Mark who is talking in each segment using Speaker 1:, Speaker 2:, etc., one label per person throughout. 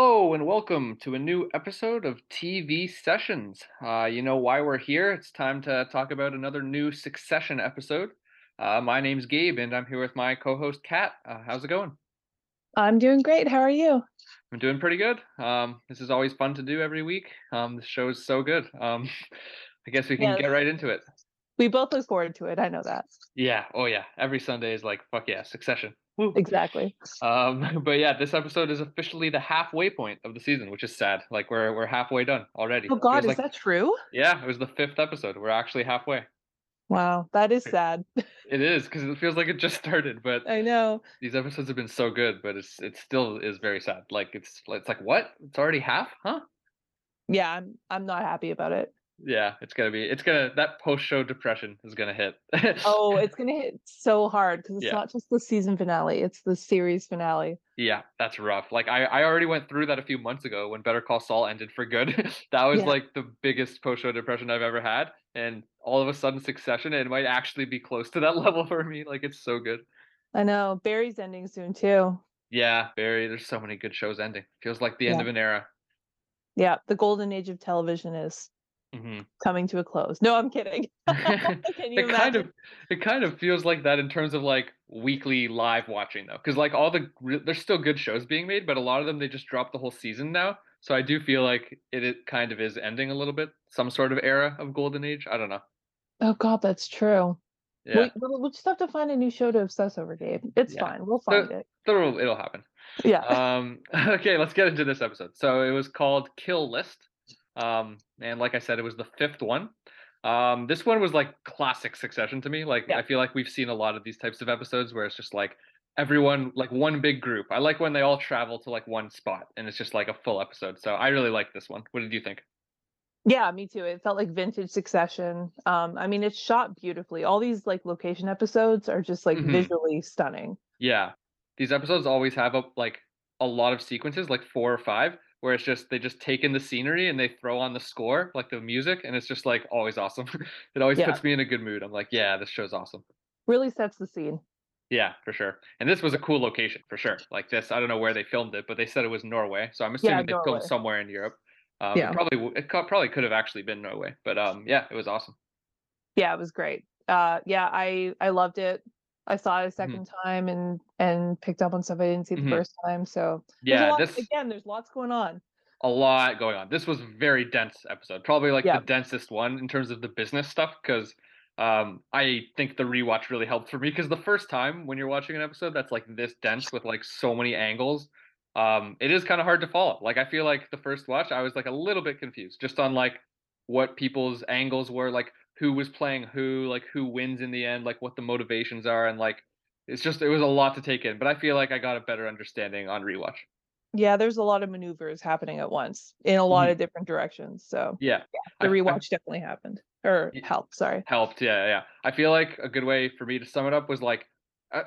Speaker 1: Hello and welcome to a new episode of TV Sessions. Uh, you know why we're here? It's time to talk about another new Succession episode. Uh, my name's Gabe and I'm here with my co-host Kat. Uh, how's it going?
Speaker 2: I'm doing great. How are you?
Speaker 1: I'm doing pretty good. Um, this is always fun to do every week. Um, the show is so good. Um, I guess we can
Speaker 2: Yes.
Speaker 1: get right into it.
Speaker 2: We both look forward to it. I know that.
Speaker 1: Yeah. Oh yeah. Every Sunday is like fuck yeah, Succession. Woo.
Speaker 2: Exactly.
Speaker 1: Um, but yeah, this episode is officially the halfway point of the season, which is sad. Like we're we're halfway done already.
Speaker 2: Oh God, is
Speaker 1: like-
Speaker 2: that true?
Speaker 1: Yeah, it was the fifth episode. We're actually halfway.
Speaker 2: Wow, that is sad.
Speaker 1: It is because it feels like it just started, but
Speaker 2: I know.
Speaker 1: these episodes have been so good. But it's it still is very sad. Like it's it's like what? It's already half, huh?
Speaker 2: Yeah, I'm I'm not happy about it.
Speaker 1: Yeah, it's gonna be. It's gonna that post show depression is gonna hit.
Speaker 2: Oh, it's gonna hit so hard because it's
Speaker 1: Yeah.
Speaker 2: not just the season finale; it's the series finale.
Speaker 1: yeah, that's rough. Like I I already went through that a few months ago when Better Call Saul ended for good. that was
Speaker 2: Yeah.
Speaker 1: like the biggest post show depression I've ever had, and all of a sudden Succession, it might actually be close to that level for me. Like it's so good.
Speaker 2: I know. Barry's ending soon too.
Speaker 1: Yeah, Barry. There's so many good shows ending. Feels like the end
Speaker 2: Yeah.
Speaker 1: of an era.
Speaker 2: Yeah, the golden age of television is
Speaker 1: hmm
Speaker 2: coming to a close. No, I'm kidding. Can you
Speaker 1: it kind of it kind of feels like that in terms of like weekly live watching though because like all the there's still good shows being made but a lot of them they just dropped the whole season now so i do feel like it, it kind of is ending a little bit some sort of era of golden age i don't know
Speaker 2: Oh God, that's true.
Speaker 1: yeah
Speaker 2: We, we'll, we'll just have to find a new show to obsess over, Gabe. It's
Speaker 1: Yeah.
Speaker 2: fine. We'll find it.
Speaker 1: it'll, it'll happen
Speaker 2: Yeah.
Speaker 1: um okay let's get into this episode so it was called kill list um and like i said it was the fifth one um this one was like classic succession to me like
Speaker 2: Yeah.
Speaker 1: i feel like we've seen a lot of these types of episodes where it's just like everyone like one big group i like when they all travel to like one spot and it's just like a full episode so i really like this one what did you think
Speaker 2: Yeah, me too. It felt like vintage Succession. Um, I mean, it's shot beautifully. All these like location episodes are just like
Speaker 1: Mhm.
Speaker 2: visually stunning.
Speaker 1: yeah these episodes always have a like a lot of sequences like four or five where it's just they just take in the scenery and they throw on the score like the music and it's just like always awesome it always
Speaker 2: Yeah.
Speaker 1: puts me in a good mood i'm like yeah this show's awesome
Speaker 2: Really sets the scene.
Speaker 1: yeah for sure and this was a cool location for sure like this i don't know where they filmed it but they said it was norway so i'm assuming they
Speaker 2: Norway.
Speaker 1: filmed somewhere in europe um,
Speaker 2: Yeah.
Speaker 1: it probably it probably could have actually been norway but um yeah it was awesome
Speaker 2: Yeah, it was great. Uh, yeah, I I loved it. I saw it a 2nd time and and picked up on stuff I didn't see the
Speaker 1: Mhm.
Speaker 2: first time. So
Speaker 1: yeah
Speaker 2: lot,
Speaker 1: this
Speaker 2: again, there's lots going on.
Speaker 1: a lot going on. This was a very dense episode, probably like
Speaker 2: Yeah.
Speaker 1: the densest one in terms of the business stuff. Because um, I think the rewatch really helped for me. Because the first time when you're watching an episode that's like this dense with like so many angles, um, it is kind of hard to follow. Like I feel like the first watch, I was like a little bit confused just on like what people's angles were, like who was playing who, like who wins in the end, like what the motivations are, and like it's just it was a lot to take in. But I feel like I got a better understanding on rewatch.
Speaker 2: Yeah, there's a lot of maneuvers happening at once in a lot mm-hmm. of different directions. So
Speaker 1: Yeah,
Speaker 2: the
Speaker 1: I- I-
Speaker 2: rewatch definitely happened or helped. Sorry.
Speaker 1: helped yeah yeah i feel like a good way for me to sum it up was like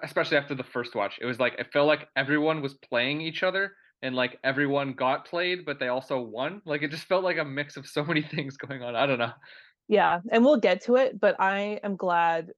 Speaker 1: especially after the first watch it was like it felt like everyone was playing each other and like everyone got played but they also won like it just felt like a mix of so many things going on i don't know
Speaker 2: Yeah, and we'll get to it, but I am glad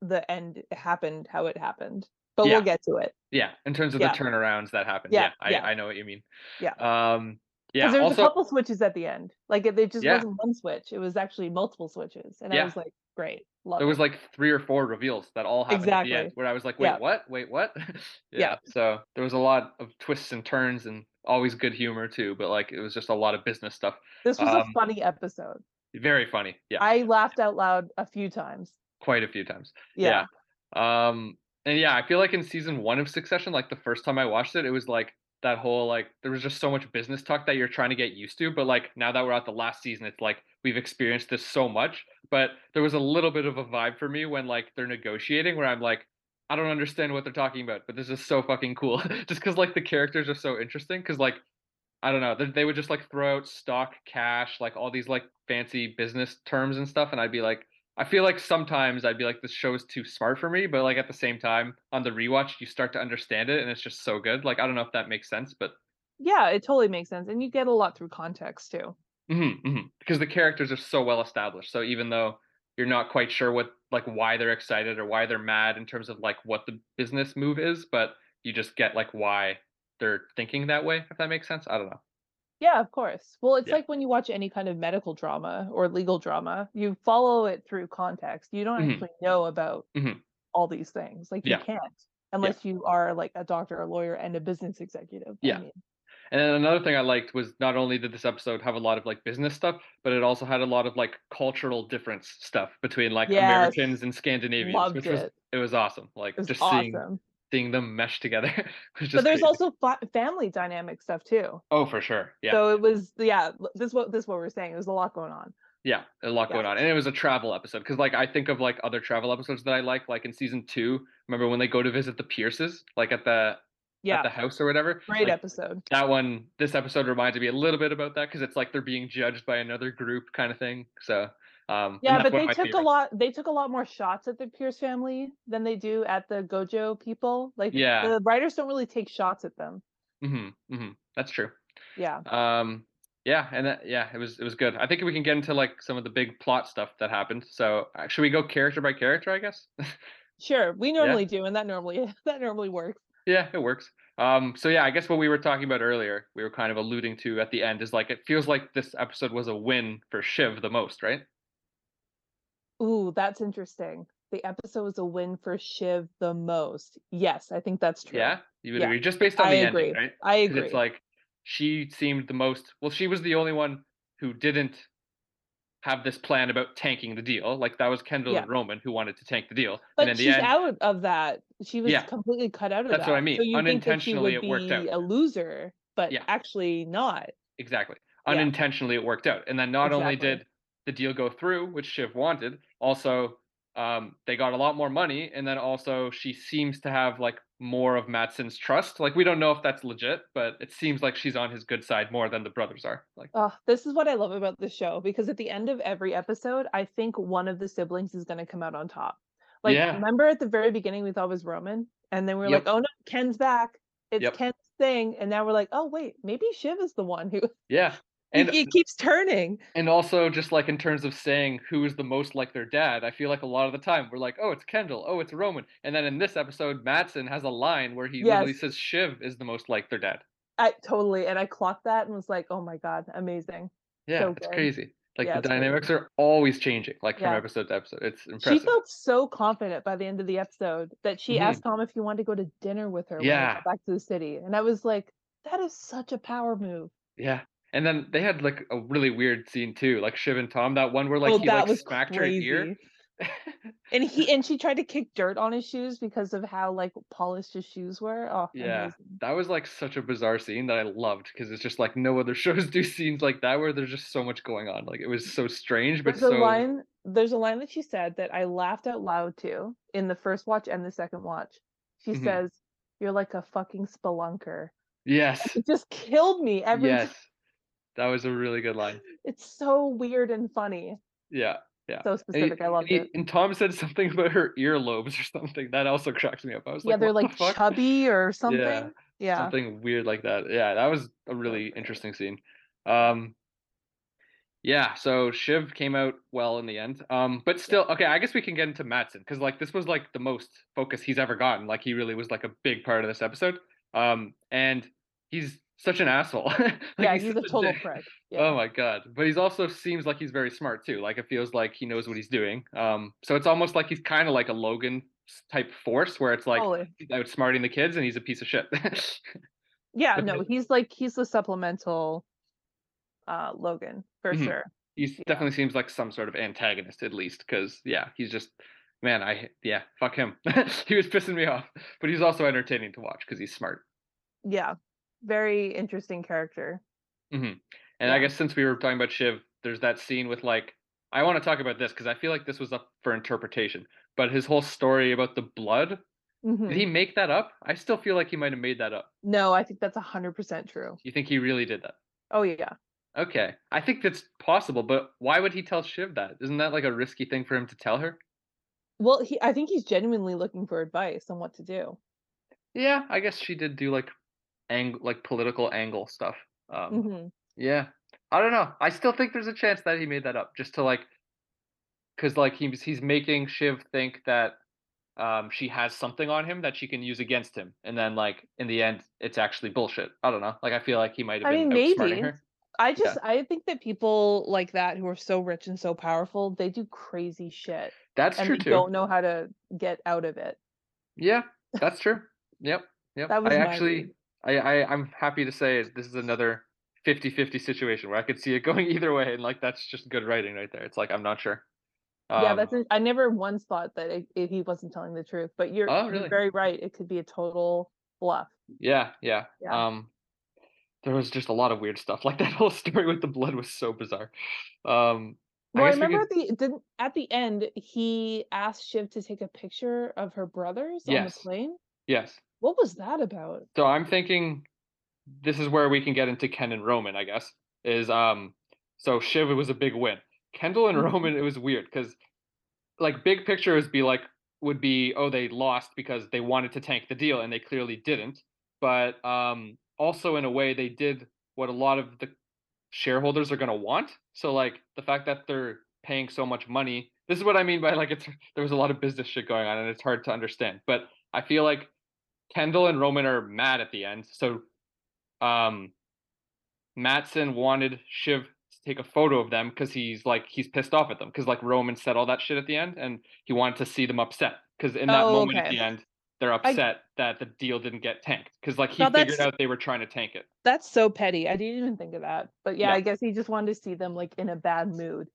Speaker 2: the end happened how it happened. But
Speaker 1: Yeah.
Speaker 2: we'll get to it.
Speaker 1: yeah in terms of
Speaker 2: Yeah.
Speaker 1: the turnarounds that happened yeah,
Speaker 2: Yeah.
Speaker 1: I, I know what you mean
Speaker 2: Yeah.
Speaker 1: um yeah
Speaker 2: Because there was
Speaker 1: also
Speaker 2: a couple switches at the end. Like it, it just wasn't one switch. It was actually multiple switches. And. I was like, great. Love
Speaker 1: there
Speaker 2: it.
Speaker 1: was like three or four reveals that all happened at the end
Speaker 2: Exactly.
Speaker 1: where i was like wait what wait what yeah. So there was a lot of twists and turns and always good humor too but like it was just a lot of business stuff
Speaker 2: this was a
Speaker 1: um,
Speaker 2: funny episode.
Speaker 1: Very funny yeah
Speaker 2: I laughed out loud a few times.
Speaker 1: quite a few times
Speaker 2: Yeah.
Speaker 1: Yeah. Um and yeah, I feel like in season 1 of Succession like the first time I watched it, it was like that whole like there was just so much business talk that you're trying to get used to, but like now that we're at the last season, it's like we've experienced this so much, but there was a little bit of a vibe for me when like they're negotiating where I'm like I don't understand what they're talking about, but this is so fucking cool. just cuz like the characters are so interesting cuz like I don't know, they, they would just like throw out stock, cash, like all these like fancy business terms and stuff and I'd be like I feel like sometimes I'd be like, this show is too smart for me, but like at the same time, on the rewatch, you start to understand it, and it's just so good. Like I don't know if that makes sense, but
Speaker 2: Yeah, it totally makes sense. And you get a lot through context too.
Speaker 1: mhm, mhm. because the characters are so well established. So even though you're not quite sure what like why they're excited or why they're mad in terms of like what the business move is, but you just get like why they're thinking that way, if that makes sense. I don't know.
Speaker 2: Yeah, of course. Well, it's
Speaker 1: Yeah.
Speaker 2: like when you watch any kind of medical drama or legal drama, you follow it through context. You don't
Speaker 1: Mhm.
Speaker 2: actually know about
Speaker 1: Mhm.
Speaker 2: all these things. Like you
Speaker 1: Yeah.
Speaker 2: can't
Speaker 1: Yeah.
Speaker 2: unless you are like a doctor, a lawyer, and a business executive. I
Speaker 1: Yeah.
Speaker 2: mean,
Speaker 1: And then another thing I liked was not only did this episode have a lot of like business stuff, but it also had a lot of like cultural difference stuff between like
Speaker 2: yes,
Speaker 1: Americans and Scandinavians,
Speaker 2: loved
Speaker 1: which was
Speaker 2: it.
Speaker 1: it was awesome. Like
Speaker 2: was
Speaker 1: just seeing
Speaker 2: awesome.
Speaker 1: seeing them mesh together
Speaker 2: But there's
Speaker 1: crazy.
Speaker 2: also fa- family dynamic stuff too.
Speaker 1: Oh, for sure. Yeah.
Speaker 2: So it was yeah, this is what this is what we're saying. There's a lot going on.
Speaker 1: Yeah, a lot
Speaker 2: Yeah.
Speaker 1: going on. And it was a travel episode because like I think of like other travel episodes that I like, like in season two, remember when they go to visit the Pierces, like at the
Speaker 2: yeah.
Speaker 1: at the house or whatever?
Speaker 2: Great
Speaker 1: Like
Speaker 2: episode.
Speaker 1: that one, this episode reminded me a little bit about that because it's like they're being judged by another group kind of thing. So um
Speaker 2: Yeah, but they took a lot they took a lot more shots at the Pierce family than they do at the Gojo people. Like
Speaker 1: Yeah.
Speaker 2: the writers don't really take shots at them.
Speaker 1: hmm hmm That's true.
Speaker 2: Yeah.
Speaker 1: Um yeah, and that, yeah, it was it was good. I think we can get into like some of the big plot stuff that happened. So uh, should we go character by character, I guess?
Speaker 2: Sure. We
Speaker 1: Yeah.
Speaker 2: normally do, and that normally that normally works.
Speaker 1: Yeah, it works. Um, so yeah, I guess what we were talking about earlier, we were kind of alluding to at the end is like it feels like this episode was a win for Shiv the most, right?
Speaker 2: Ooh, that's interesting. The episode was a win for Shiv the most. Yes, I think that's true.
Speaker 1: Yeah, you would
Speaker 2: Yeah.
Speaker 1: agree just based on
Speaker 2: I
Speaker 1: the
Speaker 2: agree.
Speaker 1: ending, right?
Speaker 2: I agree.
Speaker 1: it's like she seemed the most. Well, she was the only one who didn't have this plan about tanking the deal. Like that was Kendall
Speaker 2: Yeah.
Speaker 1: and Roman who wanted to tank the deal,
Speaker 2: But
Speaker 1: and in the
Speaker 2: she's
Speaker 1: end,
Speaker 2: out of that. She was
Speaker 1: Yeah.
Speaker 2: completely cut out of
Speaker 1: That's
Speaker 2: that.
Speaker 1: what I mean.
Speaker 2: So you think that she
Speaker 1: Unintentionally,
Speaker 2: would
Speaker 1: it worked
Speaker 2: be
Speaker 1: out.
Speaker 2: a loser, but
Speaker 1: Yeah.
Speaker 2: actually not.
Speaker 1: Exactly. Unintentionally, it worked out. And then not only did the deal go through, which Shiv wanted, also um, they got a lot more money. And then also she seems to have like more of Matsson's trust. Like we don't know if that's legit, but it seems like she's on his good side more than the brothers are. Like
Speaker 2: Oh, this is what I love about the show because at the end of every episode, I think one of the siblings is going to come out on top. Like,
Speaker 1: Yeah.
Speaker 2: remember at the very beginning, we thought it was Roman, and then we are
Speaker 1: Yep.
Speaker 2: like, oh no, Ken's back. It's
Speaker 1: Yep.
Speaker 2: Ken's thing. And now we're like, oh, wait, maybe Shiv is the one who
Speaker 1: yeah.
Speaker 2: And it keeps turning.
Speaker 1: and also just like in terms of saying who is the most like their dad, I feel like a lot of the time we're like, oh, it's Kendall, oh, it's Roman. And then in this episode, Matsson has a line where he literally says Shiv is the most like their dad.
Speaker 2: I totally. And I clocked that and was like, oh my God, amazing.
Speaker 1: Yeah,
Speaker 2: So
Speaker 1: it's
Speaker 2: good.
Speaker 1: crazy. Like
Speaker 2: Yeah,
Speaker 1: the
Speaker 2: it's crazy.
Speaker 1: dynamics are always changing, like from
Speaker 2: Yeah.
Speaker 1: episode to episode. It's impressive.
Speaker 2: She felt so confident by the end of the episode that she
Speaker 1: Mhm.
Speaker 2: asked Tom if he wanted to go to dinner with her
Speaker 1: Yeah.
Speaker 2: got back to the city. And I was like, that is such a power move.
Speaker 1: Yeah. And then they had like a really weird scene too, like Shiv and Tom. That one where like
Speaker 2: oh,
Speaker 1: he like smacked
Speaker 2: crazy.
Speaker 1: her ear.
Speaker 2: And he and she tried to kick dirt on his shoes because of how like polished his shoes were. Oh,
Speaker 1: yeah,
Speaker 2: amazing.
Speaker 1: that was like such a bizarre scene that I loved because it's just like no other shows do scenes like that where there's just so much going on. Like it was so strange, but
Speaker 2: There's a line. There's a line that she said that I laughed out loud to in the first watch and the second watch. She
Speaker 1: Mhm.
Speaker 2: says, "You're like a fucking spelunker."
Speaker 1: yes,
Speaker 2: It just killed me every
Speaker 1: yes. That was a really good line.
Speaker 2: It's so weird and funny.
Speaker 1: Yeah, yeah.
Speaker 2: So
Speaker 1: he-
Speaker 2: specific. I loved
Speaker 1: he-
Speaker 2: it.
Speaker 1: and Tom said something about her earlobes or something that also cracked me up. I was like,
Speaker 2: Yeah,
Speaker 1: like,
Speaker 2: they're like
Speaker 1: the
Speaker 2: chubby or something. Yeah.
Speaker 1: something weird like that. Yeah, that was a really interesting scene. Um yeah, so Shiv came out well in the end. Um but still okay, I guess we can get into Matsson cuz like this was like the most focus he's ever gotten. Like he really was like a big part of this episode. Um and he's such an asshole. like,
Speaker 2: yeah, he's a total prick.
Speaker 1: Oh my god. But he's also seems like he's very smart too. Like it feels like he knows what he's doing. Um so it's almost like he's kind of like a Logan type force where it's like
Speaker 2: Totally.
Speaker 1: he's outsmarting the kids and he's a piece of shit.
Speaker 2: Yeah, no, he's like he's the supplemental uh Logan for
Speaker 1: Mhm.
Speaker 2: sure.
Speaker 1: he
Speaker 2: Yeah.
Speaker 1: definitely seems like some sort of antagonist at least because yeah he's just man i yeah fuck him he was pissing me off but he's also entertaining to watch because he's smart
Speaker 2: Yeah. Very interesting character.
Speaker 1: hmm and i guess since we were talking about shiv there's that scene with like i want to talk about this because i feel like this was up for interpretation but his whole story about the blood
Speaker 2: Mhm.
Speaker 1: did he make that up i still feel like he might have made that up
Speaker 2: No, I think that's a hundred percent true.
Speaker 1: you think he really did that
Speaker 2: Oh yeah.
Speaker 1: okay i think that's possible but why would he tell shiv that isn't that like a risky thing for him to tell her
Speaker 2: Well, he I think he's genuinely looking for advice on what to do.
Speaker 1: Yeah, I guess she did do like ang like political angle stuff. Um
Speaker 2: hmm
Speaker 1: yeah. I don't know. I still think there's a chance that he made that up just to like cuz like he's he's making Shiv think that um, she has something on him that she can use against him, and then like in the end, it's actually bullshit. I don't know. Like I feel like he might have
Speaker 2: I
Speaker 1: been
Speaker 2: mean, maybe.
Speaker 1: her.
Speaker 2: I
Speaker 1: Yeah,
Speaker 2: just I think that people like that who are so rich and so powerful, they do crazy shit
Speaker 1: that's
Speaker 2: and
Speaker 1: true
Speaker 2: they
Speaker 1: too.
Speaker 2: don't know how to get out of it.
Speaker 1: Yeah, that's true. Yep, yep.
Speaker 2: That was my
Speaker 1: actually. I, I, I'm happy to say this is another 50-50 situation where I could see it going either way, and like that's just good writing right there. It's like I'm not sure.
Speaker 2: Yeah,
Speaker 1: Um,
Speaker 2: that's I never once thought that it, it, he wasn't telling the truth, but you're
Speaker 1: oh
Speaker 2: you're very right. It could be a total bluff.
Speaker 1: Yeah, yeah.
Speaker 2: Yeah.
Speaker 1: Um, there was just a lot of weird stuff. Like that whole story with the blood was so bizarre. Um,
Speaker 2: Well, I
Speaker 1: we
Speaker 2: remember
Speaker 1: could.
Speaker 2: at the didn't at the end he asked Shiv to take a picture of her brothers on the plane.
Speaker 1: yes.
Speaker 2: What was that about?
Speaker 1: So I'm thinking this is where we can get into Ken and Roman, I guess. Is um, so Shiv was a big win. Kendall and
Speaker 2: Mhm.
Speaker 1: Roman, it was weird because like big picture is be like would be oh they lost because they wanted to tank the deal and they clearly didn't but um also in a way they did what a lot of the shareholders are going to want so like the fact that they're paying so much money this is what i mean by like it's there was a lot of business shit going on and it's hard to understand but i feel like kendall and roman are mad at the end so um Matson wanted Shiv to take a photo of them because he's like he's pissed off at them because like Roman said all that shit at the end and he wanted to see them upset because in that
Speaker 2: Oh,
Speaker 1: moment at the end they're
Speaker 2: I
Speaker 1: upset that the deal didn't get tanked because like he
Speaker 2: now
Speaker 1: figured out they were trying to tank it.
Speaker 2: that's so petty. I didn't even think of that. But yeah,
Speaker 1: Yeah,
Speaker 2: I guess he just wanted to see them like in a bad mood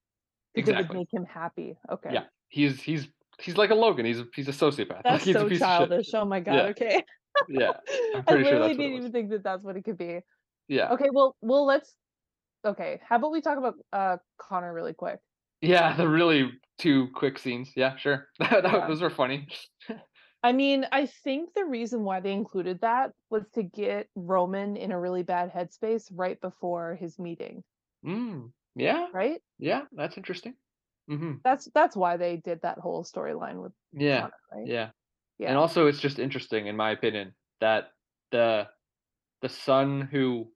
Speaker 2: because it would make him happy. Okay.
Speaker 1: Yeah, he's he's he's like a Logan. He's a, he's a sociopath. Like
Speaker 2: That's
Speaker 1: he's a
Speaker 2: so childish. Oh my god.
Speaker 1: Yeah,
Speaker 2: Okay.
Speaker 1: yeah. I'm
Speaker 2: I
Speaker 1: pretty sure
Speaker 2: didn't even think that that's what it could be.
Speaker 1: Yeah,
Speaker 2: Okay, well, well, let's. Okay, how about we talk about uh Connor really quick?
Speaker 1: yeah. The really two quick scenes. Yeah, sure. that, that,
Speaker 2: Yeah.
Speaker 1: those were funny.
Speaker 2: I mean, I think the reason why they included that was to get Roman in a really bad headspace right before his meeting,
Speaker 1: Mm, yeah,
Speaker 2: right?
Speaker 1: yeah. That's interesting. Hmm
Speaker 2: That's that's why they did that whole storyline with
Speaker 1: Yeah,
Speaker 2: Connor, right?
Speaker 1: yeah. And also it's just interesting in my opinion that the the son who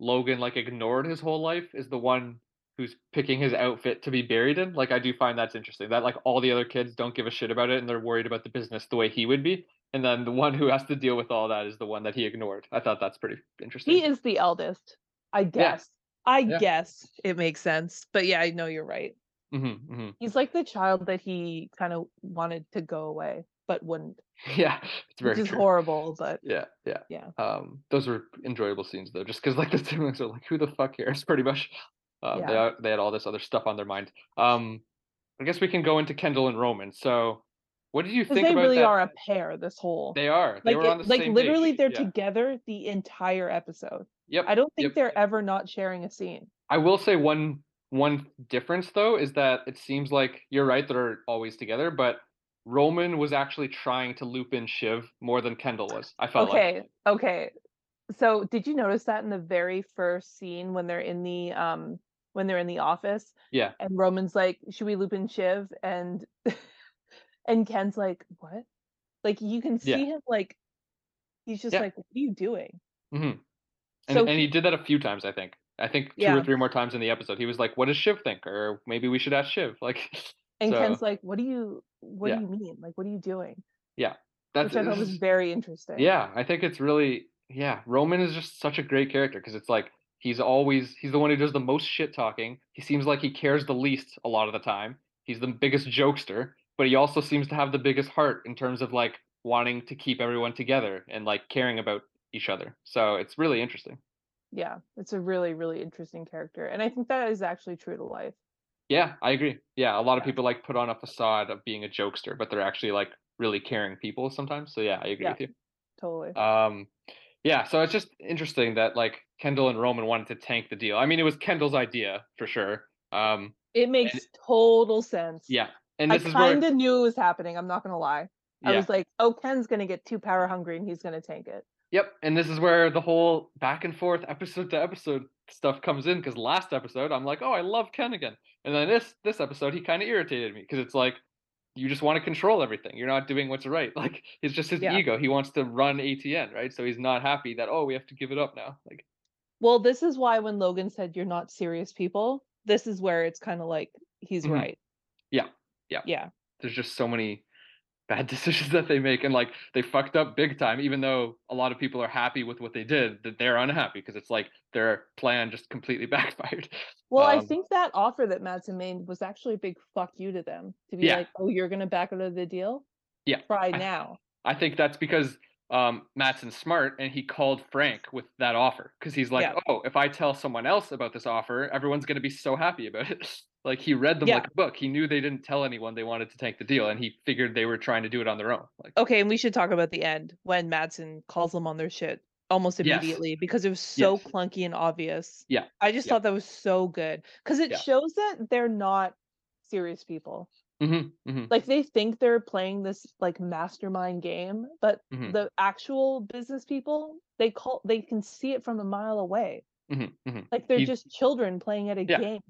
Speaker 1: Logan like ignored his whole life is the one who's picking his outfit to be buried in. Like I do find that's interesting. That like all the other kids don't give a shit about it and they're worried about the business the way he would be. And then the one who has to deal with all that is the one that he ignored. I thought that's pretty interesting.
Speaker 2: He is the eldest, I
Speaker 1: Yeah,
Speaker 2: guess. I
Speaker 1: yeah.
Speaker 2: guess it makes sense. But yeah, I know you're right.
Speaker 1: Hmm hmm
Speaker 2: He's like the child that he kind of wanted to go away, but wouldn't,
Speaker 1: Yeah, it's
Speaker 2: which
Speaker 1: very
Speaker 2: is horrible, but
Speaker 1: Yeah, yeah.
Speaker 2: yeah.
Speaker 1: Um, those were enjoyable scenes though, just because like the siblings are like, "Who the fuck cares?" Pretty much. They
Speaker 2: Yeah.
Speaker 1: are, they had all this other stuff on their mind. Um, I guess we can go into Kendall and Roman. So, what did you think
Speaker 2: they
Speaker 1: about
Speaker 2: really
Speaker 1: that?
Speaker 2: are a pair, this whole
Speaker 1: They are. They
Speaker 2: like
Speaker 1: were on
Speaker 2: it
Speaker 1: the
Speaker 2: like literally
Speaker 1: page.
Speaker 2: they're
Speaker 1: Yeah.
Speaker 2: together the entire episode.
Speaker 1: Yep.
Speaker 2: I don't think
Speaker 1: Yep.
Speaker 2: they're ever not sharing a scene.
Speaker 1: I will say one one difference though is that it seems like you're right they're always together, but Roman was actually trying to loop in Shiv more than Kendall was. I felt like.
Speaker 2: Okay, okay. So did you notice that in the very first scene when they're in the um when they're in the office
Speaker 1: Yeah.
Speaker 2: and Roman's like, "Should we loop in Shiv?" and and Ken's like, "What?" Like you can
Speaker 1: Yeah.
Speaker 2: see him like he's just
Speaker 1: Yeah.
Speaker 2: like, "What are you doing?"
Speaker 1: Mm-hmm. And
Speaker 2: So
Speaker 1: and he did that a few times, I think. I think 2 or 3 more times in the episode. He was like, "What does Shiv think?" Or maybe we should ask Shiv. Like,
Speaker 2: and
Speaker 1: so
Speaker 2: Ken's like, "What do you what do you mean? Like what are you doing?"
Speaker 1: yeah. That's
Speaker 2: Which I thought was very interesting.
Speaker 1: yeah. I think it's really yeah. Roman is just such a great character because it's like he's always he's the one who does the most shit talking. He seems like he cares the least a lot of the time. He's the biggest jokester, but he also seems to have the biggest heart in terms of like wanting to keep everyone together and like caring about each other. So it's really interesting.
Speaker 2: Yeah, it's a really, really interesting character. And I think that is actually true to life.
Speaker 1: Yeah, I agree. Yeah, a lot of people like put on a facade of being a jokester, but they're actually like really caring people sometimes. So yeah, I agree
Speaker 2: Yeah,
Speaker 1: with you.
Speaker 2: totally.
Speaker 1: Um, yeah, so it's just interesting that like Kendall and Roman wanted to tank the deal. I mean, it was Kendall's idea for sure. Um,
Speaker 2: It
Speaker 1: and
Speaker 2: makes total sense.
Speaker 1: yeah, and
Speaker 2: I
Speaker 1: this is where
Speaker 2: kind of knew it was happening. I'm not gonna lie.
Speaker 1: yeah.
Speaker 2: I was like, oh, Ken's gonna get too power hungry and he's gonna tank it.
Speaker 1: Yep, and this is where the whole back and forth episode to episode stuff comes in because last episode I'm like, oh, I love Ken again, and then this this episode he kind of irritated me because it's like you just want to control everything. You're not doing what's right. Like it's just his
Speaker 2: Yeah.
Speaker 1: ego. He wants to run ATN, right? So he's not happy that oh, we have to give it up now. Like
Speaker 2: Well, this is why when Logan said you're not serious people, this is where it's kind of like he's
Speaker 1: mhm,
Speaker 2: right.
Speaker 1: yeah, yeah.
Speaker 2: Yeah.
Speaker 1: There's just so many bad decisions that they make and like they fucked up big time even though a lot of people are happy with what they did that they're unhappy because it's like their plan just completely backfired
Speaker 2: Well, I
Speaker 1: um
Speaker 2: think that offer that Matsson made was actually a big fuck you to them to be
Speaker 1: yeah
Speaker 2: like, "Oh, you're gonna back out of the deal?
Speaker 1: yeah
Speaker 2: Try
Speaker 1: i,
Speaker 2: now."
Speaker 1: I think that's because um Matsson's smart and he called Frank with that offer because he's like
Speaker 2: Yeah.
Speaker 1: oh if I tell someone else about this offer everyone's going to be so happy about it like he read them
Speaker 2: Yeah.
Speaker 1: like a book he knew they didn't tell anyone they wanted to tank the deal and he figured they were trying to do it on their own like
Speaker 2: Okay, and we should talk about the end when Matsson calls them on their shit almost
Speaker 1: yes
Speaker 2: immediately because it was so
Speaker 1: yes
Speaker 2: clunky and obvious.
Speaker 1: yeah
Speaker 2: I just
Speaker 1: yeah
Speaker 2: thought that was so good because it shows that they're not serious people.
Speaker 1: Hmm hmm
Speaker 2: Like they think they're playing this like mastermind game, but
Speaker 1: hmm
Speaker 2: the actual business people, they call they can see it from a mile away.
Speaker 1: hmm hmm
Speaker 2: Like they're
Speaker 1: he
Speaker 2: just children playing at a
Speaker 1: yeah.
Speaker 2: game.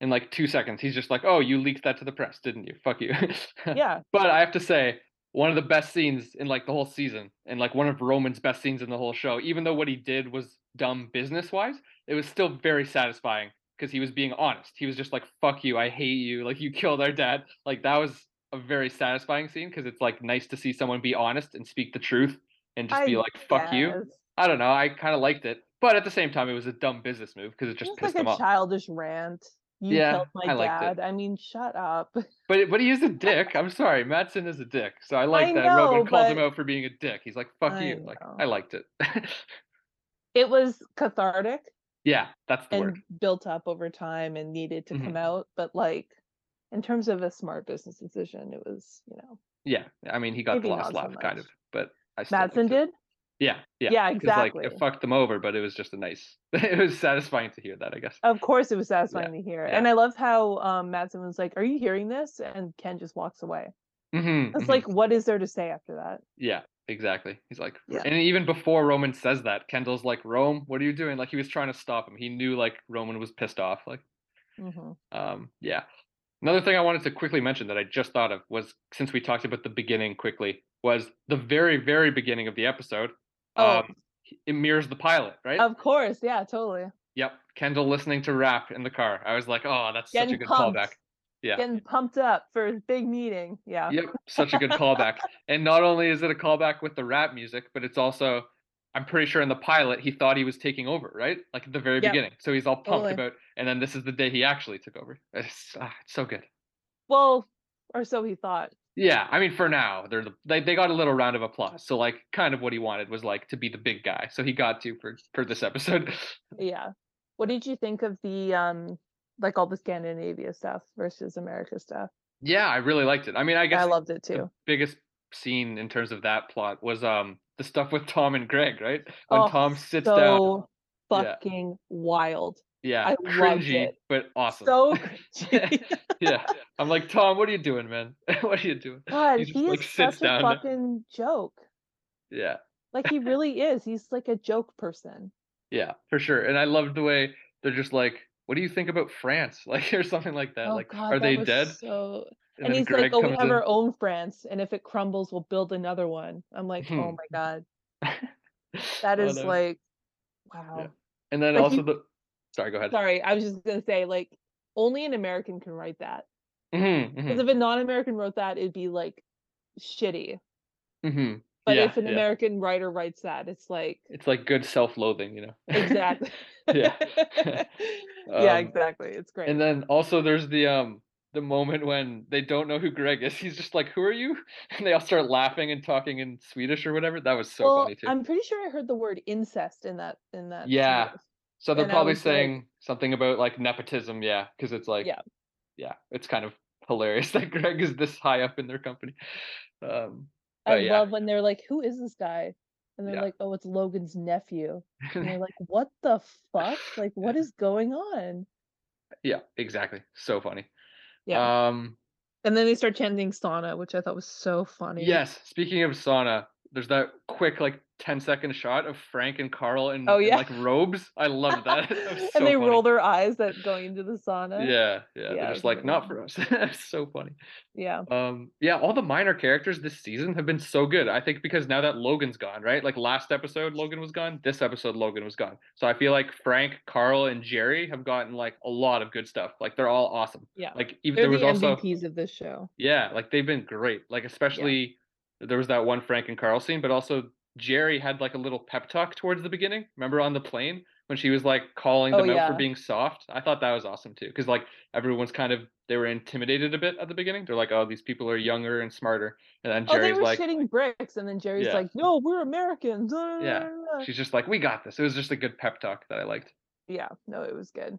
Speaker 1: in like two seconds he's just like oh you leaked that to the press didn't you? Fuck you.
Speaker 2: Yeah.
Speaker 1: but i have to say one of the best scenes in like the whole season and like one of roman's best scenes in the whole show even though what he did was dumb business wise it was still very satisfying because he was being honest he was just like fuck you i hate you like you killed our dad like that was a very satisfying scene because it's like nice to see someone be honest and speak the truth and just be like fuck you i don't know i kind of liked it but at the same time it was a dumb business move because it
Speaker 2: It
Speaker 1: just
Speaker 2: was
Speaker 1: pissed
Speaker 2: like
Speaker 1: him
Speaker 2: a
Speaker 1: off
Speaker 2: childish rant. You
Speaker 1: yeah
Speaker 2: killed
Speaker 1: i
Speaker 2: my
Speaker 1: liked it
Speaker 2: dad. I mean, shut up.
Speaker 1: But but he is a dick. I'm sorry, Matsson is a dick. So I
Speaker 2: I
Speaker 1: like that
Speaker 2: know,
Speaker 1: Roman called him out for being a dick. He's like, "Fuck
Speaker 2: I
Speaker 1: you." Like. I liked it.
Speaker 2: It was cathartic
Speaker 1: yeah, that's the
Speaker 2: and
Speaker 1: word.
Speaker 2: built up over time and needed to
Speaker 1: Mhm.
Speaker 2: come out, but like in terms of a smart business decision, it was, you know,
Speaker 1: Yeah, I mean, he got the last
Speaker 2: not so
Speaker 1: laugh, kind of, but I still Matsson
Speaker 2: did?
Speaker 1: Yeah, yeah,
Speaker 2: Yeah,
Speaker 1: because like
Speaker 2: exactly.
Speaker 1: it fucked them over, but it was just a nice. It was satisfying to hear that, I guess.
Speaker 2: Of course it was
Speaker 1: Yeah,
Speaker 2: satisfying to hear.
Speaker 1: yeah.
Speaker 2: And I love how um Matsson was like, Are you hearing this? And Ken just walks away.
Speaker 1: hmm
Speaker 2: It's like, what is there to say after that?
Speaker 1: Yeah, exactly. He's like,
Speaker 2: Yeah.
Speaker 1: and even before Roman says that, Kendall's like, "Rome, what are you doing?" Like he was trying to stop him. He knew like Roman was pissed off. Like,
Speaker 2: hmm
Speaker 1: Um, yeah. Another thing I wanted to quickly mention that I just thought of was since we talked about the beginning quickly, was the very, very beginning of the episode.
Speaker 2: Oh,
Speaker 1: Um, it mirrors the pilot, right?
Speaker 2: of course. Yeah, totally.
Speaker 1: Yep. Kendall listening to rap in the car. I was like, oh, that's such a good
Speaker 2: pumped.
Speaker 1: callback. Yeah.
Speaker 2: Getting pumped up for his big meeting. Yeah.
Speaker 1: Yep. Such a good callback. And not only is it a callback with the rap music, but it's also, I'm pretty sure in the pilot he thought he was taking over, right? Like at the very
Speaker 2: Yep.
Speaker 1: beginning. So he's all pumped
Speaker 2: Totally.
Speaker 1: about, and then this is the day he actually took over. It's, ah, it's so good.
Speaker 2: Well, or so he thought.
Speaker 1: Yeah, I mean, for now, they're the, they they got a little round of applause. So like, kind of what he wanted was like to be the big guy. So he got to for for this episode.
Speaker 2: Yeah. What did you think of the um like all the Scandinavia stuff versus America stuff?
Speaker 1: yeah, I really liked it. I mean, I guess
Speaker 2: I loved it
Speaker 1: the
Speaker 2: too.
Speaker 1: biggest scene in terms of that plot was um the stuff with Tom and Greg, right? When
Speaker 2: Oh,
Speaker 1: Tom sits down.
Speaker 2: so
Speaker 1: Yeah.
Speaker 2: fucking wild.
Speaker 1: Yeah,
Speaker 2: I loved
Speaker 1: cringy
Speaker 2: it.
Speaker 1: but awesome.
Speaker 2: So cringy.
Speaker 1: yeah, I'm like Tom, what are you doing, man? what are you doing?
Speaker 2: God,
Speaker 1: He just
Speaker 2: he
Speaker 1: like
Speaker 2: is
Speaker 1: sits
Speaker 2: such a
Speaker 1: down.
Speaker 2: fucking joke.
Speaker 1: Yeah,
Speaker 2: Like he really is. He's like a joke person.
Speaker 1: yeah, for sure. And I loved the way they're just like, "What do you think about France?" Like or something like that.
Speaker 2: Oh
Speaker 1: like,
Speaker 2: God,
Speaker 1: are
Speaker 2: that
Speaker 1: they dead?
Speaker 2: so.
Speaker 1: And,
Speaker 2: And he's
Speaker 1: Greg
Speaker 2: like, "Oh, we have
Speaker 1: in.
Speaker 2: our own France, and if it crumbles, we'll build another one." I'm like, "Oh
Speaker 1: Hmm.
Speaker 2: my God, That is Oh,
Speaker 1: no.
Speaker 2: like, wow."
Speaker 1: And then
Speaker 2: like
Speaker 1: also
Speaker 2: you-
Speaker 1: the. Sorry, go ahead.
Speaker 2: Sorry, I was just gonna say, like, only an American can write that.
Speaker 1: Mm-hmm,
Speaker 2: Because if a non-American wrote that, it'd be like shitty.
Speaker 1: hmm
Speaker 2: But
Speaker 1: yeah,
Speaker 2: if an
Speaker 1: yeah.
Speaker 2: American writer writes that, it's like
Speaker 1: It's like good self-loathing, you know.
Speaker 2: exactly.
Speaker 1: Yeah.
Speaker 2: yeah,
Speaker 1: Um,
Speaker 2: exactly. It's great.
Speaker 1: And then also there's the um the moment when they don't know who Greg is. He's just like, "Who are you?" And they all start laughing and talking in Swedish or whatever. That was so
Speaker 2: well,
Speaker 1: funny too.
Speaker 2: I'm pretty sure I heard the word incest in that in that.
Speaker 1: Yeah.
Speaker 2: series.
Speaker 1: So they're
Speaker 2: and
Speaker 1: probably
Speaker 2: was like-
Speaker 1: saying something about like nepotism, yeah, because it's like,
Speaker 2: Yeah.
Speaker 1: yeah, it's kind of hilarious that Greg is this high up in their company. Um,
Speaker 2: I
Speaker 1: yeah,
Speaker 2: love when they're like, "Who is this guy?" And they're
Speaker 1: Yeah.
Speaker 2: like, "Oh, it's Logan's nephew." And they're like, "What the fuck? Like, what is going on?"
Speaker 1: yeah, exactly. So funny.
Speaker 2: Yeah.
Speaker 1: Um,
Speaker 2: and then they start chanting sauna, which I thought was so funny.
Speaker 1: yes. Speaking of sauna, there's that quick like 10 second shot of Frank and Karl in,
Speaker 2: Oh,
Speaker 1: in, like robes. I love that. That so
Speaker 2: and they
Speaker 1: funny.
Speaker 2: roll their eyes that going into the sauna.
Speaker 1: Yeah, yeah.
Speaker 2: Yeah,
Speaker 1: They're just like,
Speaker 2: really
Speaker 1: not
Speaker 2: funny.
Speaker 1: for us. it's so funny.
Speaker 2: Yeah.
Speaker 1: Um, yeah, all the minor characters this season have been so good. I think because now that Logan's gone, right? Like last episode, Logan was gone. This episode, Logan was gone. So I feel like Frank, Karl, and Gerri have gotten like a lot of good stuff. Like they're all awesome.
Speaker 2: Yeah.
Speaker 1: Like even
Speaker 2: They're
Speaker 1: there was
Speaker 2: the
Speaker 1: also
Speaker 2: MVPs of this show.
Speaker 1: yeah, like they've been great. Like especially there was that one Frank and Karl scene, but also Gerri had like a little pep talk towards the beginning. Remember on the plane when she was like calling
Speaker 2: Oh,
Speaker 1: them out for being soft? I thought that was awesome too, because like everyone's kind of they were intimidated a bit at the beginning. They're like, "Oh, these people are younger and smarter," and then Gerri's
Speaker 2: Oh, they were
Speaker 1: like,
Speaker 2: shitting bricks, and then Gerri's
Speaker 1: Yeah.
Speaker 2: like, "No, we're Americans."
Speaker 1: Yeah. she's just like, "We got this." It was just a good pep talk that I liked.
Speaker 2: Yeah, no, it was good.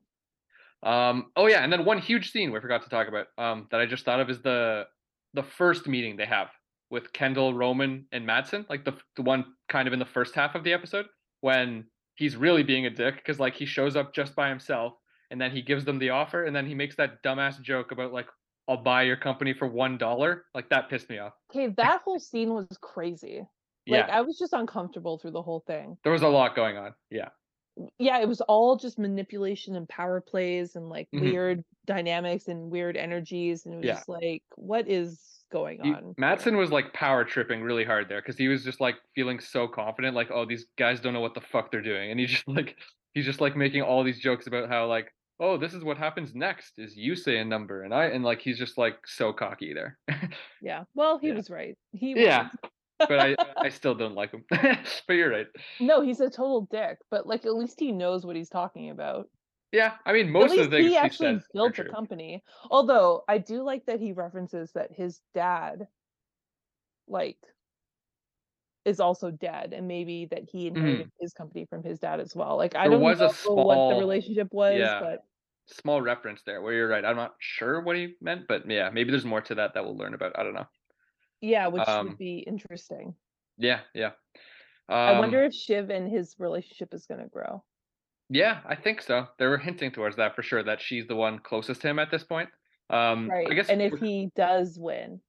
Speaker 1: Um, oh yeah, and then one huge scene we forgot to talk about um, that I just thought of is the the first meeting they have with Kendall, Roman, and Matsson, like the the one kind of in the first half of the episode when he's really being a dick because like he shows up just by himself and then he gives them the offer and then he makes that dumbass joke about like I'll buy your company for one dollar. Like that pissed me off.
Speaker 2: Okay, that whole scene was crazy. Like
Speaker 1: Yeah,
Speaker 2: I was just uncomfortable through the whole thing.
Speaker 1: there was a lot going on. Yeah,
Speaker 2: Yeah, it was all just manipulation and power plays and like
Speaker 1: Mhm.
Speaker 2: weird dynamics and weird energies, and it was
Speaker 1: Yeah.
Speaker 2: just like, what is going on? here?
Speaker 1: Matsson was like power tripping really hard there because he was just like feeling so confident, like, oh, these guys don't know what the fuck they're doing, and he just like he's just like making all these jokes about how like, oh, this is what happens next is you say a number and I and like he's just like so cocky there.
Speaker 2: Yeah. Well, he
Speaker 1: Yeah.
Speaker 2: was right. He
Speaker 1: yeah,
Speaker 2: was.
Speaker 1: but I I still don't like him. but you're right.
Speaker 2: No, he's a total dick, but like at least he knows what he's talking about.
Speaker 1: Yeah, I mean most of the things
Speaker 2: he
Speaker 1: he,
Speaker 2: actually built the company. Although I do like that he references that his dad, like, is also dead, and maybe that he inherited his company from his dad as well. Like I.
Speaker 1: There
Speaker 2: don't know what the relationship was,
Speaker 1: yeah.
Speaker 2: but
Speaker 1: Small reference there where you're right. I'm not sure what he meant, but yeah, maybe there's more to that that we'll learn about. I don't know.
Speaker 2: yeah, which
Speaker 1: Um,
Speaker 2: would be interesting.
Speaker 1: Yeah, yeah.
Speaker 2: I
Speaker 1: Um,
Speaker 2: wonder if Shiv and his relationship is going to grow.
Speaker 1: Yeah, I think so. They were hinting towards that for sure, that she's the one closest to him at this point. Um,
Speaker 2: Right.
Speaker 1: I guess,
Speaker 2: and if he does win,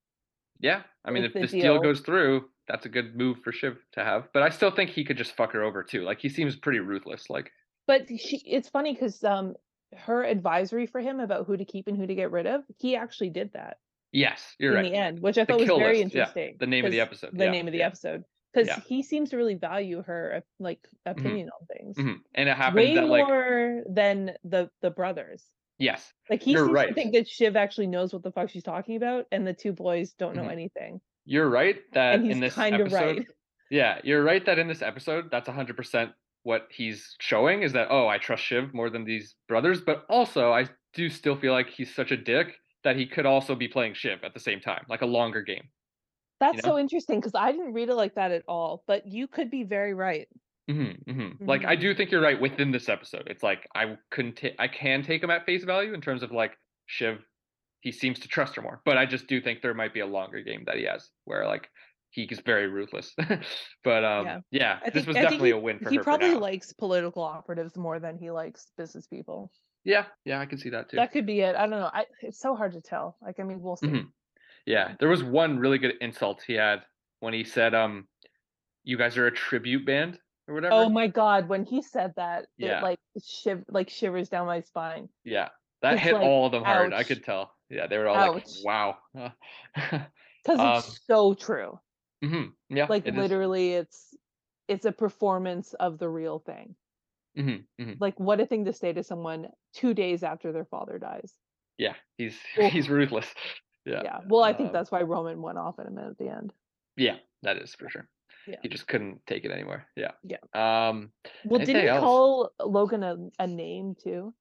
Speaker 1: yeah, I mean,
Speaker 2: if
Speaker 1: this deal
Speaker 2: deal-
Speaker 1: goes through, that's a good move for Shiv to have. But I still think he could just fuck her over too. Like he seems pretty ruthless. Like,
Speaker 2: But she it's funny because um her advisory for him about who to keep and who to get rid of, he actually did that
Speaker 1: yes, you're
Speaker 2: in
Speaker 1: right.
Speaker 2: In the end, which I thought was very
Speaker 1: list, yeah,
Speaker 2: interesting.
Speaker 1: the name of the episode,
Speaker 2: The
Speaker 1: yeah,
Speaker 2: name of the
Speaker 1: yeah.
Speaker 2: episode. Because
Speaker 1: Yeah.
Speaker 2: he seems to really value her like opinion on things.
Speaker 1: Mhm. And it happens
Speaker 2: Way
Speaker 1: that like,
Speaker 2: more than the the brothers.
Speaker 1: yes,
Speaker 2: Like he
Speaker 1: You're
Speaker 2: seems
Speaker 1: right.
Speaker 2: to think that Shiv actually knows what the fuck she's talking about, and the two boys don't know
Speaker 1: Mhm.
Speaker 2: anything.
Speaker 1: you're right that in this
Speaker 2: kind of
Speaker 1: episode,
Speaker 2: right.
Speaker 1: Yeah, you're right that in this episode, that's 100% what he's showing is that, oh, I trust Shiv more than these brothers. But also, I do still feel like he's such a dick that he could also be playing Shiv at the same time, like a longer game.
Speaker 2: That's
Speaker 1: know?
Speaker 2: so interesting because I didn't read it like that at all. But you could be very right.
Speaker 1: hmm hmm Like, I
Speaker 2: Mhm.
Speaker 1: do think you're right within this episode. It's like, I couldn't, ta- I can take him at face value in terms of like Shiv, he seems to trust her more. But I just do think there might be a longer game that he has where like he is very ruthless. but um,
Speaker 2: Yeah.
Speaker 1: yeah,
Speaker 2: I
Speaker 1: this was
Speaker 2: I
Speaker 1: definitely
Speaker 2: he,
Speaker 1: a win for
Speaker 2: he
Speaker 1: her. for
Speaker 2: probably likes political operatives more than he likes business people.
Speaker 1: Yeah, yeah, I can see that too.
Speaker 2: That could be it. I don't know. I, it's so hard to tell. Like, I mean, we'll see.
Speaker 1: Yeah, there was one really good insult he had when he said, um, you guys are a tribute band or whatever.
Speaker 2: Oh my god, when he said that,
Speaker 1: Yeah.
Speaker 2: it like shiv like shivers down my spine.
Speaker 1: yeah, that
Speaker 2: It's
Speaker 1: hit
Speaker 2: like,
Speaker 1: all of them hard. I could tell. Yeah, they were all like, wow.
Speaker 2: Because
Speaker 1: Um,
Speaker 2: it's so true.
Speaker 1: Mhm, Yeah,
Speaker 2: Like
Speaker 1: it is.
Speaker 2: literally it's it's a performance of the real thing.
Speaker 1: Mhm, mhm.
Speaker 2: Like what a thing to say to someone two days after their father dies.
Speaker 1: Yeah, he's he's ruthless. Yeah,
Speaker 2: Yeah. Well, I think
Speaker 1: um,
Speaker 2: that's why Roman went off in a minute at the end.
Speaker 1: yeah, that is for sure.
Speaker 2: Yeah.
Speaker 1: He just couldn't take it anymore. Yeah.
Speaker 2: Yeah.
Speaker 1: Um.
Speaker 2: Well, didn't he
Speaker 1: else?
Speaker 2: call Logan a, a name too?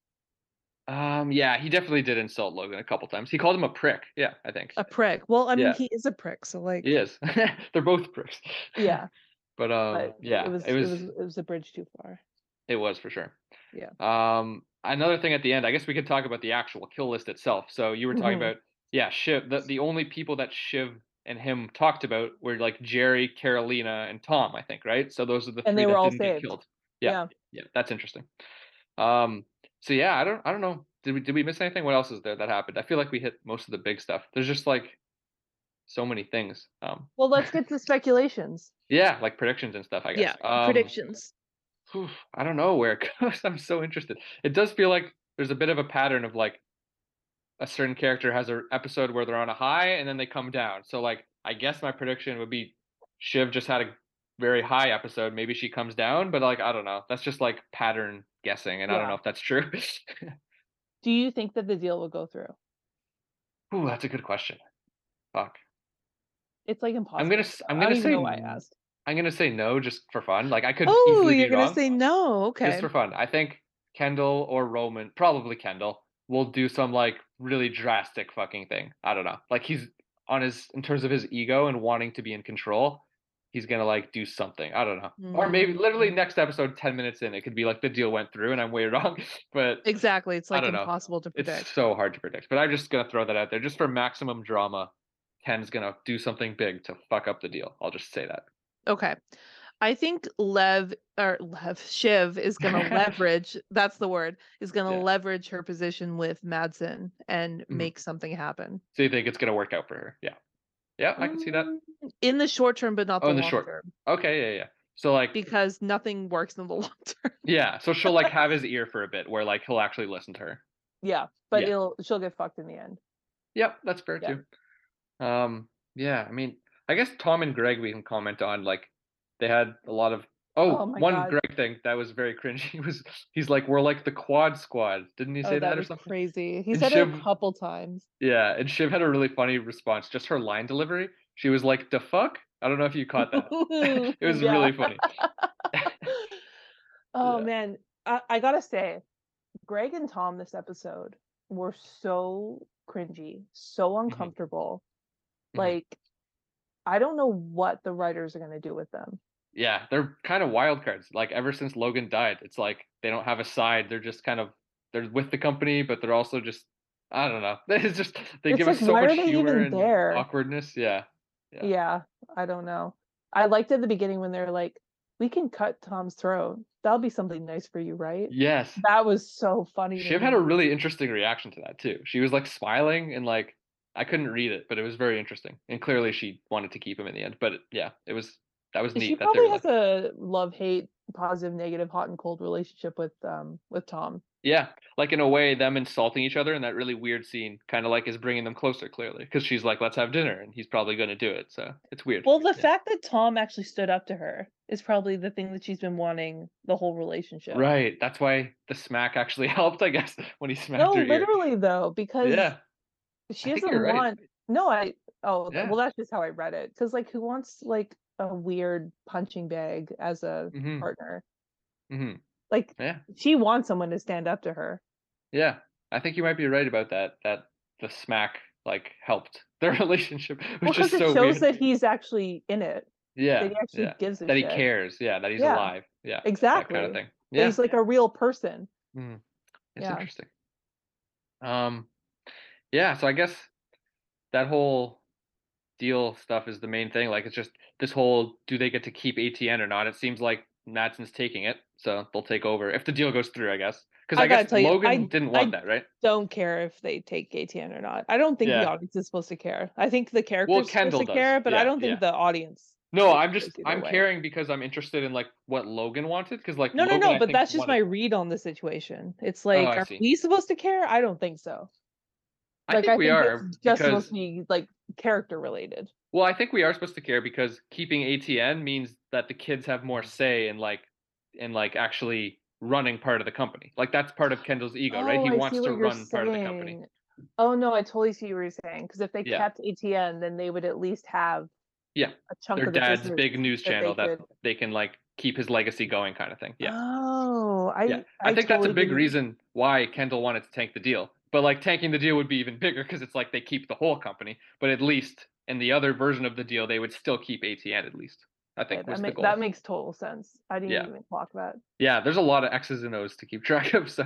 Speaker 1: Um. Yeah, he definitely did insult Logan a couple times. He called him a prick. Yeah, I think
Speaker 2: A prick. Well, I mean,
Speaker 1: Yeah.
Speaker 2: he is a prick, so like,
Speaker 1: he is. They're both pricks.
Speaker 2: yeah.
Speaker 1: But um.
Speaker 2: But
Speaker 1: yeah,
Speaker 2: it was, it was it was a bridge too far.
Speaker 1: It was for sure.
Speaker 2: Yeah.
Speaker 1: Um, another thing at the end, I guess we could talk about the actual kill list itself. So you were talking
Speaker 2: Mhm.
Speaker 1: about, yeah, Shiv. The the only people that Shiv and him talked about were like Gerri, Karolina, and Tom. I think, right? So those are the
Speaker 2: And
Speaker 1: three
Speaker 2: they were
Speaker 1: that
Speaker 2: all
Speaker 1: didn't get killed. Yeah,
Speaker 2: Yeah.
Speaker 1: yeah, that's interesting. Um, so yeah, I don't, I don't know. Did we did we miss anything? What else is there that happened? I feel like we hit most of the big stuff. There's just like so many things. Um,
Speaker 2: Well, let's get to speculations.
Speaker 1: yeah, like predictions and stuff. I guess. Um,
Speaker 2: predictions.
Speaker 1: Phew, I don't know where it goes. I'm so interested. It does feel like there's a bit of a pattern of like a certain character has an episode where they're on a high and then they come down. So like I guess my prediction would be Shiv just had a very high episode. Maybe she comes down, but like I don't know. That's just like pattern guessing, and I don't know if that's true.
Speaker 2: Do you think that the deal will go through?
Speaker 1: Ooh, that's a good question. Fuck.
Speaker 2: It's, like, impossible.
Speaker 1: I'm gonna
Speaker 2: to
Speaker 1: s
Speaker 2: know.
Speaker 1: I'm gonna say
Speaker 2: I asked.
Speaker 1: I'm gonna say no just for fun, like, I could
Speaker 2: Oh, you're gonna
Speaker 1: wrong
Speaker 2: say no, Okay.
Speaker 1: just for fun. I think Kendall or Roman probably Kendall, will do some, like, really drastic fucking thing. I don't know. Like, he's on his in terms of his ego and wanting to be in control, he's gonna, like, do something. I don't know. Or maybe literally
Speaker 2: Mm.
Speaker 1: next episode, 10 minutes in, it could be like the deal went through and I'm way wrong, but
Speaker 2: Exactly, it's, like,
Speaker 1: don't know.
Speaker 2: impossible to
Speaker 1: It's
Speaker 2: predict.
Speaker 1: so hard to predict, but I'm just gonna throw that out there just for maximum drama. Ken's gonna do something big to fuck up the deal. I'll just say that.
Speaker 2: Okay. I think Lev or Lev, Shiv is gonna leverage that's the word, is gonna
Speaker 1: Yeah.
Speaker 2: leverage her position with Matsson and
Speaker 1: Mhm.
Speaker 2: make something happen.
Speaker 1: So you think it's gonna work out for her? Yeah. Yeah, I can see that.
Speaker 2: Mm, in the short term, but not
Speaker 1: Oh,
Speaker 2: the
Speaker 1: in the
Speaker 2: long
Speaker 1: short
Speaker 2: term.
Speaker 1: okay, yeah, yeah. So, like
Speaker 2: Because nothing works in the long term.
Speaker 1: Yeah, so she'll, like, have his ear for a bit where, like, he'll actually listen to her.
Speaker 2: Yeah, but
Speaker 1: Yeah.
Speaker 2: it'll she'll get fucked in the end.
Speaker 1: Yep, that's fair
Speaker 2: Yeah.
Speaker 1: too. Um, yeah, I mean, I guess Tom and Greg we can comment on, like, they had a lot of
Speaker 2: Oh
Speaker 1: oh, one
Speaker 2: god.
Speaker 1: Greg thing that was very cringy was he's like, "We're like the quad squad." Didn't he
Speaker 2: Oh,
Speaker 1: say
Speaker 2: that
Speaker 1: that or something?
Speaker 2: crazy. He
Speaker 1: And
Speaker 2: said it a couple times.
Speaker 1: Yeah, and Shiv had a really funny response, just her line delivery. She was like, the fuck?" I don't know if you caught that. It was really funny.
Speaker 2: Oh,
Speaker 1: Yeah.
Speaker 2: man. I I gotta say, Greg and Tom this episode were so cringy, so
Speaker 1: Mhm.
Speaker 2: uncomfortable.
Speaker 1: Mhm.
Speaker 2: Like, I don't know what the writers are gonna do with them.
Speaker 1: Yeah, they're kinda wild cards. Like, ever since Logan died, it's like they don't have a side. They're just kind of they're with the company, but they're also just I don't know. It's just they
Speaker 2: It's
Speaker 1: give
Speaker 2: like,
Speaker 1: us so much humor and
Speaker 2: there?
Speaker 1: awkwardness. Yeah. Yeah.
Speaker 2: Yeah, I don't know. I liked at the beginning when they're like, "We can cut Tom's throat. That'll be something nice for you, right?"
Speaker 1: Yes.
Speaker 2: That was so funny to
Speaker 1: Shiv had a really interesting reaction to that too. She was, like, smiling and, like I couldn't read it, but it was very interesting. And clearly she wanted to keep him in the end, but yeah, it was that was neat that they
Speaker 2: probably
Speaker 1: were
Speaker 2: has
Speaker 1: like
Speaker 2: a love-hate, positive, negative, hot and cold relationship with, um, with Tom.
Speaker 1: Yeah, like, in a way, them insulting each other in that really weird scene kinda, like, is bringing them closer Clearly, because she's like, "Let's have dinner," and he's probably gonna do it, so it's weird.
Speaker 2: Well, the
Speaker 1: Yeah.
Speaker 2: fact that Tom actually stood up to her is probably the thing that she's been wanting the whole relationship.
Speaker 1: Right, that's why the smack actually helped, I guess, when he smacked
Speaker 2: No,
Speaker 1: her ear.
Speaker 2: literally though, because
Speaker 1: Yeah.
Speaker 2: She
Speaker 1: I
Speaker 2: doesn't
Speaker 1: right.
Speaker 2: want No, I oh,
Speaker 1: Yeah.
Speaker 2: well, that's just how I read it. Because like, who wants, like, a weird punching bag as a
Speaker 1: Mhm.
Speaker 2: partner?
Speaker 1: Mhm.
Speaker 2: Like,
Speaker 1: Yeah.
Speaker 2: she wants someone to stand up to her.
Speaker 1: Yeah, I think you might be right about that that the smack, like, helped their relationship,
Speaker 2: Well,
Speaker 1: which is
Speaker 2: 'cause it
Speaker 1: so
Speaker 2: shows
Speaker 1: weird.
Speaker 2: that he's actually in it.
Speaker 1: Yeah, That
Speaker 2: he actually
Speaker 1: yeah.
Speaker 2: gives
Speaker 1: That he cares, yeah, that he's
Speaker 2: Yeah.
Speaker 1: alive. Yeah, exactly. that
Speaker 2: Exactly.
Speaker 1: kinda thing.
Speaker 2: That
Speaker 1: Yeah.
Speaker 2: he's, like, a real person.
Speaker 1: Mhm. It's
Speaker 2: Yeah.
Speaker 1: interesting. Um, yeah, so I guess that whole deal stuff is the main thing, like, it's just this whole do they get to keep ATN or not? It seems like Matsson's taking it, so they'll take over if the deal goes through, I guess. 'Cause
Speaker 2: I
Speaker 1: I guess
Speaker 2: tell you,
Speaker 1: Logan
Speaker 2: I
Speaker 1: didn't want
Speaker 2: I
Speaker 1: that, right?
Speaker 2: don't care if they take ATN or not. I don't think the audience is supposed to care. I think the
Speaker 1: Well,
Speaker 2: character's supposed
Speaker 1: Kendall
Speaker 2: to
Speaker 1: does.
Speaker 2: care, but I don't think
Speaker 1: yeah.
Speaker 2: the audience
Speaker 1: No, I'm just I'm
Speaker 2: way.
Speaker 1: caring because I'm interested in, like, what Logan wanted because like,
Speaker 2: No, no,
Speaker 1: Logan,
Speaker 2: no,
Speaker 1: I
Speaker 2: but that's just
Speaker 1: wanted
Speaker 2: my read on the situation. It's
Speaker 1: Oh,
Speaker 2: like,
Speaker 1: I
Speaker 2: are we supposed to care? I don't think so.
Speaker 1: I
Speaker 2: Like,
Speaker 1: think
Speaker 2: I
Speaker 1: we
Speaker 2: think
Speaker 1: are
Speaker 2: it's just supposed to be, like, character related.
Speaker 1: Well, I think we are supposed to care because keeping ATN means that the kids have more say in, like in, like, actually running part of the company. Like, that's part of Kendall's ego, right?
Speaker 2: Oh,
Speaker 1: He
Speaker 2: I
Speaker 1: wants to run part of the company.
Speaker 2: Oh, no, I totally see what you're saying. Because if they
Speaker 1: Yeah.
Speaker 2: kept ATN, then they would at least have
Speaker 1: Yeah.
Speaker 2: a chunk
Speaker 1: Their
Speaker 2: of
Speaker 1: dad's big news
Speaker 2: that they
Speaker 1: channel that
Speaker 2: could
Speaker 1: they can, like, keep his legacy going kinda thing. Yeah.
Speaker 2: Oh,
Speaker 1: Yeah.
Speaker 2: I
Speaker 1: I
Speaker 2: I
Speaker 1: think that's a big
Speaker 2: didn't
Speaker 1: reason why Kendall wanted to tank the deal. But, like, tanking the deal would be even bigger because it's like they keep the whole company, but at least in the other version of the deal, they would still keep ATN at least, I
Speaker 2: Yeah,
Speaker 1: think
Speaker 2: that
Speaker 1: was
Speaker 2: ma
Speaker 1: the
Speaker 2: that makes total sense. I didn't
Speaker 1: Yeah.
Speaker 2: even clock that.
Speaker 1: Yeah, there's a lot of X's and O's to keep track of, so,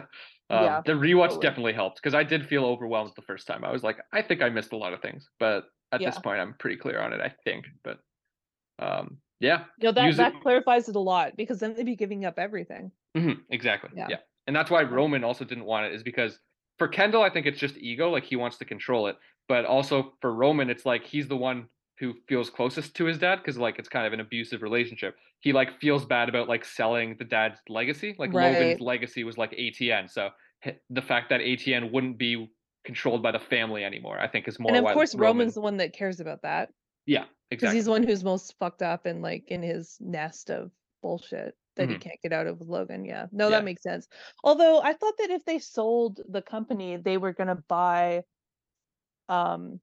Speaker 1: um,
Speaker 2: Yeah,
Speaker 1: the rewatch
Speaker 2: totally.
Speaker 1: definitely helped 'cause I did feel overwhelmed the first time. I was like, "I think I missed a lot of things," but at this point, I'm pretty clear on it, I think, but, um, yeah,
Speaker 2: No, that
Speaker 1: use it
Speaker 2: clarifies it a lot because then they'd be giving up everything.
Speaker 1: Mhm, exactly,
Speaker 2: Yeah.
Speaker 1: yeah. And that's why Roman also didn't want it is because for Kendall, I think it's just ego, like, he wants to control it, but also for Roman, it's like he's the one who feels closest to his dad because like, it's kind of an abusive relationship. He, like, feels bad about, like, selling the dad's legacy, like, Logan's legacy was, like, ATN, so the fact that ATN wouldn't be controlled by the family anymore, I think is more.
Speaker 2: And
Speaker 1: of
Speaker 2: course,
Speaker 1: Roman
Speaker 2: Roman's the one that cares about that.
Speaker 1: Yeah,
Speaker 2: 'Cause he's
Speaker 1: exactly.
Speaker 2: the one who's most fucked up and, like, in his nest of bullshit that he
Speaker 1: Mhm.
Speaker 2: can't get out of Logan, yeah. No, that makes sense. Although, I thought that if they sold the company, they were gonna buy um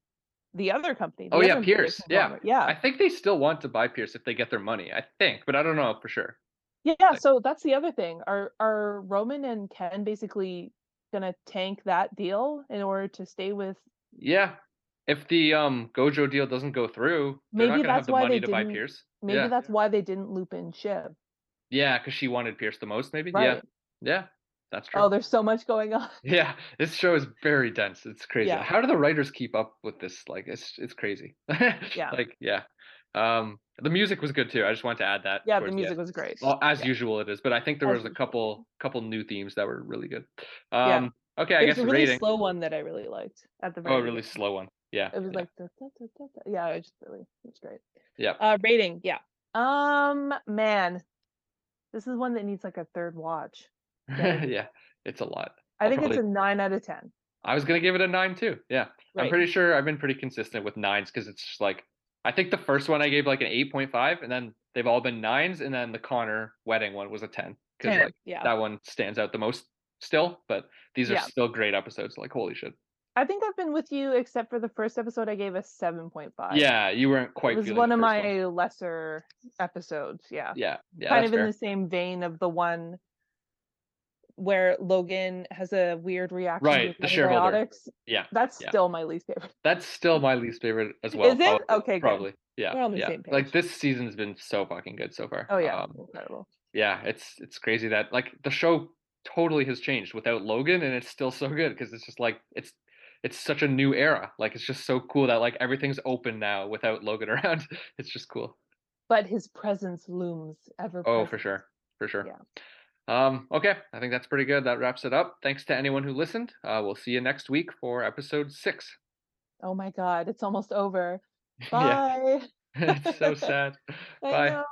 Speaker 2: the other company,
Speaker 1: Oh
Speaker 2: the
Speaker 1: yeah,
Speaker 2: other media
Speaker 1: Pierce. Yeah.
Speaker 2: yeah.
Speaker 1: I think they still want to buy Pierce if they get their money. I think, but I don't know for sure.
Speaker 2: Yeah, so that's the other thing. Are are Roman and Ken basically gonna tank that deal in order to stay with
Speaker 1: Yeah. If the um Gojo deal doesn't go through,
Speaker 2: maybe that's
Speaker 1: the
Speaker 2: why
Speaker 1: money
Speaker 2: they
Speaker 1: to
Speaker 2: didn't
Speaker 1: Pierce.
Speaker 2: maybe
Speaker 1: Yeah.
Speaker 2: that's why they didn't loop in Shiv.
Speaker 1: Yeah, because she wanted Pierce the most, maybe. Yeah.
Speaker 2: Right.
Speaker 1: Yeah. That's true.
Speaker 2: Oh, there's so much going on.
Speaker 1: Yeah, this show is very dense. It's crazy.
Speaker 2: Yeah.
Speaker 1: How do the writers keep up with this? Like, it's it's crazy.
Speaker 2: Yeah.
Speaker 1: Like, yeah. Um, the music was good too. I just wanted to add that
Speaker 2: Yeah, the
Speaker 1: towards the
Speaker 2: music was great.
Speaker 1: Well, as
Speaker 2: Yeah.
Speaker 1: usual it is, but I think there
Speaker 2: As
Speaker 1: was a couple couple new themes that were really good.
Speaker 2: Yeah.
Speaker 1: Um, okay, I
Speaker 2: There's
Speaker 1: guess
Speaker 2: a really
Speaker 1: rating.
Speaker 2: slow one that I really liked at the very
Speaker 1: Oh, a really slow one. Yeah.
Speaker 2: It was
Speaker 1: Yeah.
Speaker 2: like da, da, da, yeah, it just really it was great.
Speaker 1: Yeah.
Speaker 2: Uh rating, yeah. Um man, this is one that needs like a third watch.
Speaker 1: Yeah. It's a lot.
Speaker 2: I
Speaker 1: I'll
Speaker 2: think it's a nine out of ten.
Speaker 1: I was gonna give it a nine too. Yeah. I'm pretty sure I've been pretty consistent with nines because it's just like I think the first one I gave like an eight point five, and then they've all been nines, and then the Connor wedding one was a ten because like
Speaker 2: yeah.
Speaker 1: that one stands out the most still. But these are
Speaker 2: Yeah.
Speaker 1: still great episodes. Like holy shit.
Speaker 2: I think I've been with you except for the first episode I gave a seven point five.
Speaker 1: Yeah, you weren't quite.
Speaker 2: It
Speaker 1: was
Speaker 2: one of my lesser episodes, yeah.
Speaker 1: Yeah, yeah,
Speaker 2: kind of in
Speaker 1: fair.
Speaker 2: the same vein of the one where Logan has a weird reaction
Speaker 1: Right,
Speaker 2: to
Speaker 1: the shareholder.
Speaker 2: antibiotics.
Speaker 1: Yeah,
Speaker 2: That's
Speaker 1: yeah.
Speaker 2: still my least favorite.
Speaker 1: That's still my least favorite as well.
Speaker 2: Is it?
Speaker 1: prob-
Speaker 2: Okay, good.
Speaker 1: Probably. Yeah.
Speaker 2: We're on the
Speaker 1: yeah.
Speaker 2: same
Speaker 1: Like this season's been so fucking good so far.
Speaker 2: Oh yeah,
Speaker 1: Um,
Speaker 2: incredible.
Speaker 1: yeah, it's it's crazy that like the show totally has changed without Logan and it's still so good because it's just like it's it's such a new era. Like it's just so cool that like everything's open now without Logan around. It's just cool.
Speaker 2: But his presence looms ever
Speaker 1: Oh,
Speaker 2: present.
Speaker 1: for sure. For sure.
Speaker 2: Yeah.
Speaker 1: Um, okay, I think that's pretty good. That wraps it up. Thanks to anyone who listened. Uh, we'll see you next week for episode six.
Speaker 2: Oh my god, it's almost over. Bye.
Speaker 1: it's so sad. Bye.
Speaker 2: know.